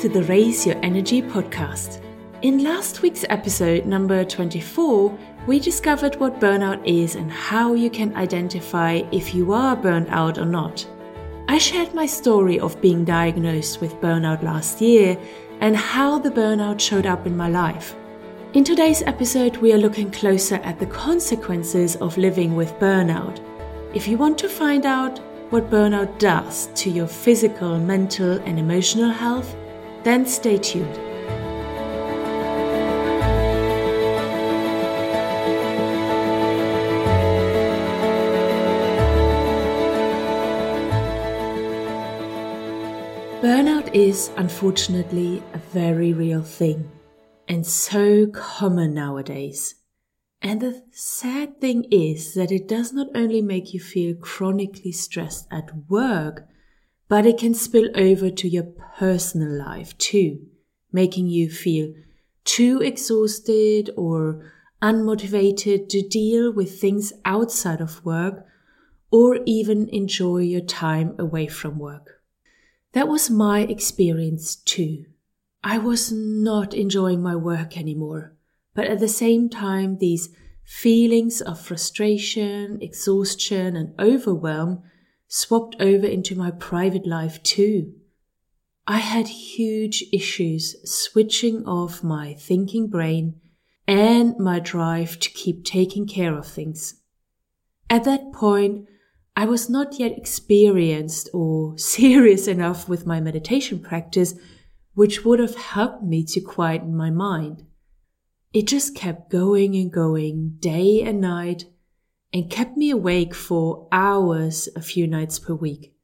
to the Raise Your Energy podcast. In last week's episode, number 24, we discovered what burnout is and how you can identify if you are burned out or not. I shared my story of being diagnosed with burnout last year and how the burnout showed up in my life. In today's episode, we are looking closer at the consequences of living with burnout. If you want to find out what burnout does to your physical, mental, and emotional health, then stay tuned. Burnout is, unfortunately, a very real thing and so common nowadays. And the sad thing is that it does not only make you feel chronically stressed at work, but it can spill over to your personal life too, making you feel too exhausted or unmotivated to deal with things outside of work or even enjoy your time away from work. That was my experience too. I was not enjoying my work anymore. But at the same time, these feelings of frustration, exhaustion, and overwhelm swapped over into my private life too. I had huge issues switching off my thinking brain and my drive to keep taking care of things. At that point, I was not yet experienced or serious enough with my meditation practice, which would have helped me to quieten my mind. It just kept going and going day and night and kept me awake for hours a few nights per week.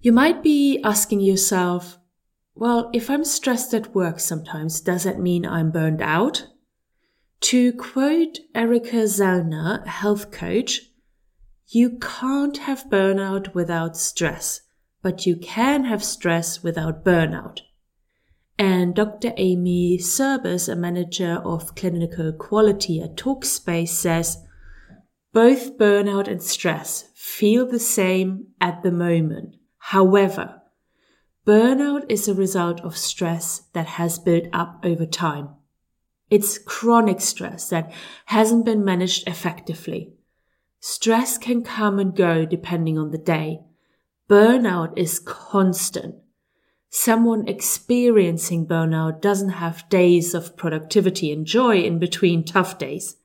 You might be asking yourself, well, if I'm stressed at work sometimes, does that mean I'm burned out? To quote Erica Zellner, a health coach, you can't have burnout without stress, but you can have stress without burnout. And Dr. Amy Cirbus, a manager of clinical quality at Talkspace, says both burnout and stress feel the same at the moment. However, burnout is a result of stress that has built up over time. It's chronic stress that hasn't been managed effectively. Stress can come and go depending on the day. Burnout is constant Someone experiencing burnout doesn't have days of productivity and joy in between tough days.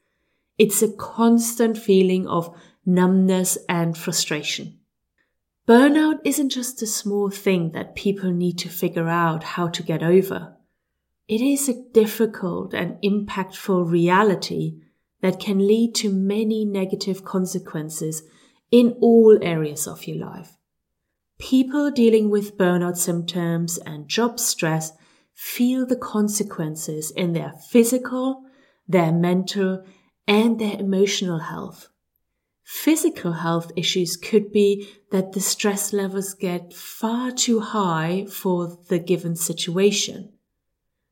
It's a constant feeling of numbness and frustration. Burnout isn't just a small thing that people need to figure out how to get over. It is a difficult and impactful reality that can lead to many negative consequences in all areas of your life. People dealing with burnout symptoms and job stress feel the consequences in their physical, their mental, and their emotional health. Physical health issues could be that the stress levels get far too high for the given situation.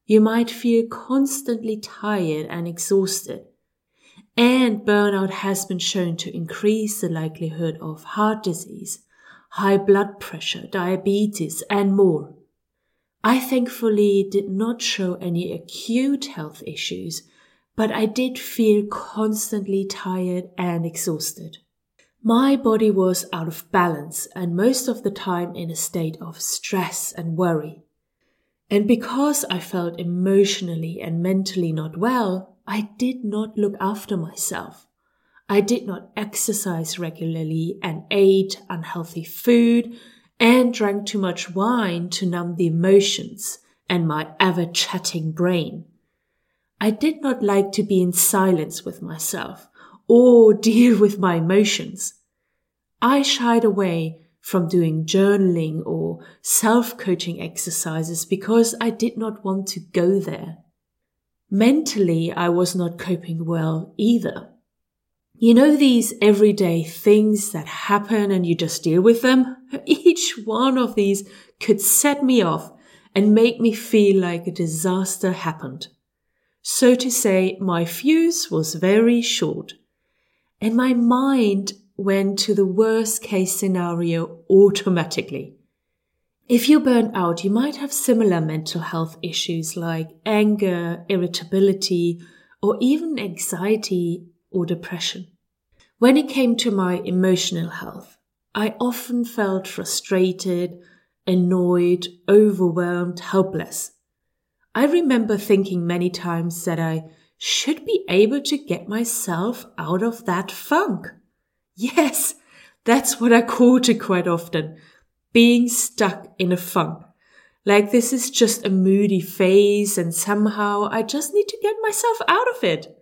You might feel constantly tired and exhausted. And burnout has been shown to increase the likelihood of heart disease, high blood pressure, diabetes, and more. I thankfully did not show any acute health issues, but I did feel constantly tired and exhausted. My body was out of balance and most of the time in a state of stress and worry. And because I felt emotionally and mentally not well, I did not look after myself. I did not exercise regularly and ate unhealthy food and drank too much wine to numb the emotions and my ever chatting brain. I did not like to be in silence with myself or deal with my emotions. I shied away from doing journaling or self coaching exercises because I did not want to go there. Mentally, I was not coping well either. You know, these everyday things that happen and you just deal with them? Each one of these could set me off and make me feel like a disaster happened. So to say, my fuse was very short and my mind went to the worst case scenario automatically. If you're burnt out, you might have similar mental health issues like anger, irritability, or even anxiety or depression. When it came to my emotional health, I often felt frustrated, annoyed, overwhelmed, helpless. I remember thinking many times that I should be able to get myself out of that funk. Yes, that's what I called it quite often being stuck in a funk. Like this is just a moody phase and somehow I just need to get myself out of it.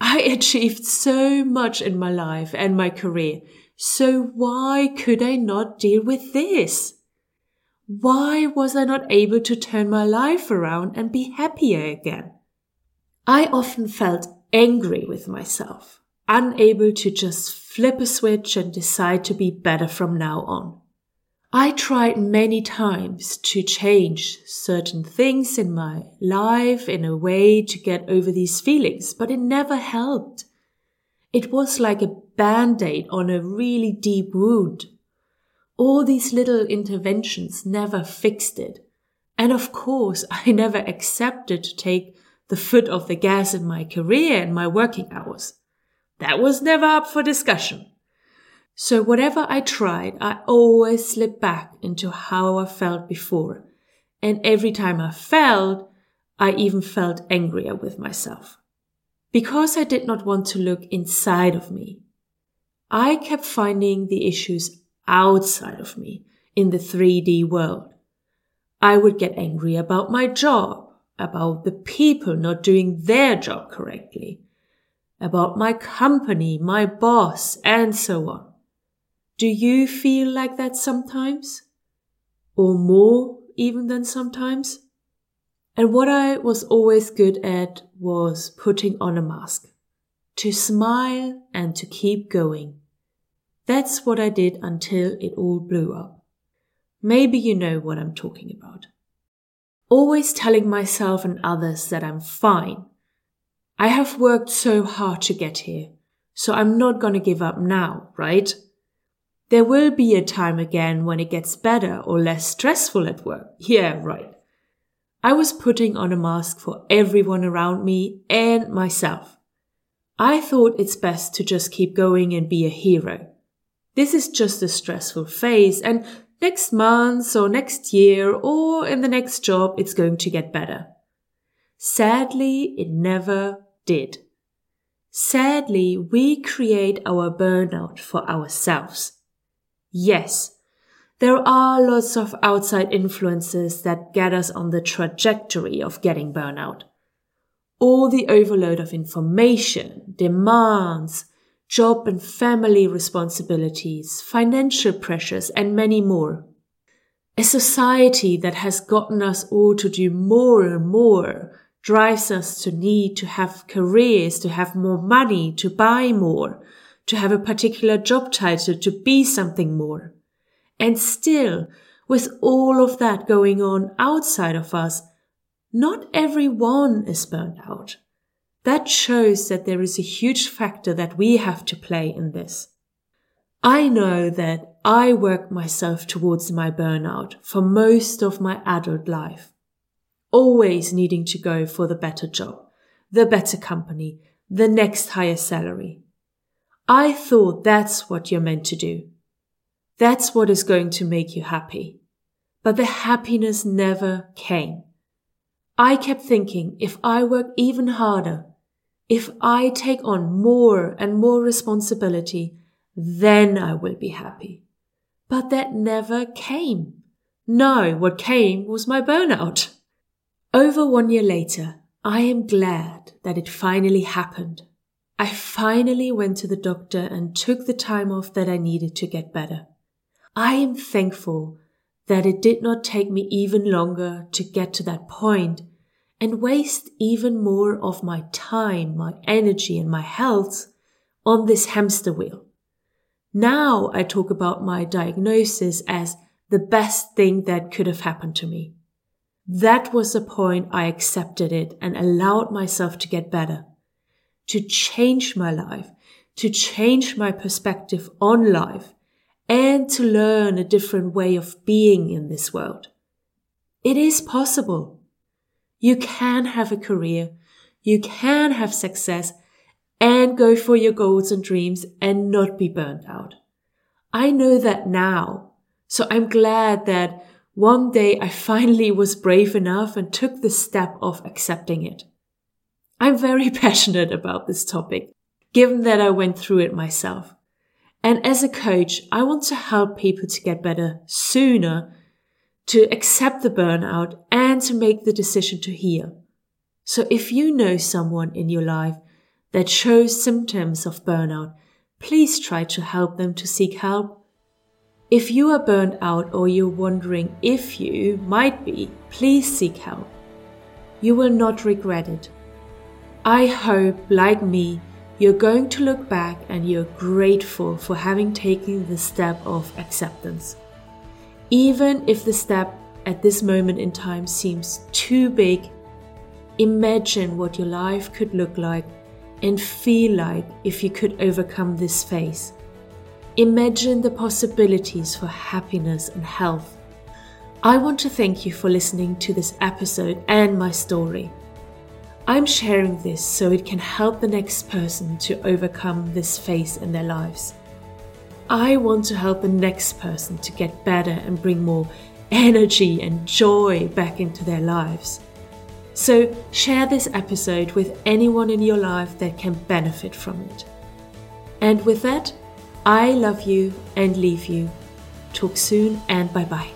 I achieved so much in my life and my career. So why could I not deal with this? Why was I not able to turn my life around and be happier again? I often felt angry with myself, unable to just flip a switch and decide to be better from now on. I tried many times to change certain things in my life in a way to get over these feelings, but it never helped. It was like a band-aid on a really deep wound. All these little interventions never fixed it. And of course, I never accepted to take the foot off the gas in my career and my working hours. That was never up for discussion. So whatever I tried, I always slipped back into how I felt before. And every time I felt, I even felt angrier with myself. Because I did not want to look inside of me, I kept finding the issues outside of me in the 3D world. I would get angry about my job, about the people not doing their job correctly, about my company, my boss, and so on. Do you feel like that sometimes? Or more even than sometimes? And what I was always good at was putting on a mask. To smile and to keep going. That's what I did until it all blew up. Maybe you know what I'm talking about. Always telling myself and others that I'm fine. I have worked so hard to get here, so I'm not gonna give up now, right? There will be a time again when it gets better or less stressful at work. Yeah, right. I was putting on a mask for everyone around me and myself. I thought it's best to just keep going and be a hero. This is just a stressful phase and next month or next year or in the next job it's going to get better. Sadly, it never did. Sadly, we create our burnout for ourselves. Yes, there are lots of outside influences that get us on the trajectory of getting burnout. All the overload of information, demands, job and family responsibilities, financial pressures, and many more. A society that has gotten us all to do more and more drives us to need to have careers, to have more money, to buy more, to have a particular job title, to be something more. And still, with all of that going on outside of us, not everyone is burned out. That shows that there is a huge factor that we have to play in this. I know that I worked myself towards my burnout for most of my adult life. Always needing to go for the better job, the better company, the next higher salary. I thought that's what you're meant to do. That's what is going to make you happy. But the happiness never came. I kept thinking if I work even harder, if I take on more and more responsibility, then I will be happy. But that never came. No, what came was my burnout. Over one year later, I am glad that it finally happened. I finally went to the doctor and took the time off that I needed to get better. I am thankful that it did not take me even longer to get to that point and waste even more of my time, my energy, and my health on this hamster wheel. Now I talk about my diagnosis as the best thing that could have happened to me. That was the point I accepted it and allowed myself to get better to change my life, to change my perspective on life, and to learn a different way of being in this world. It is possible. You can have a career, you can have success, and go for your goals and dreams and not be burnt out. I know that now. So I'm glad that one day I finally was brave enough and took the step of accepting it. I'm very passionate about this topic, given that I went through it myself. And as a coach, I want to help people to get better sooner, to accept the burnout and to make the decision to heal. So if you know someone in your life that shows symptoms of burnout, please try to help them to seek help. If you are burned out or you're wondering if you might be, please seek help. You will not regret it. I hope, like me, you're going to look back and you're grateful for having taken the step of acceptance. Even if the step at this moment in time seems too big, imagine what your life could look like and feel like if you could overcome this phase. Imagine the possibilities for happiness and health. I want to thank you for listening to this episode and my story. I'm sharing this so it can help the next person to overcome this phase in their lives. I want to help the next person to get better and bring more energy and joy back into their lives. So share this episode with anyone in your life that can benefit from it. And with that, I love you and leave you. Talk soon and bye bye.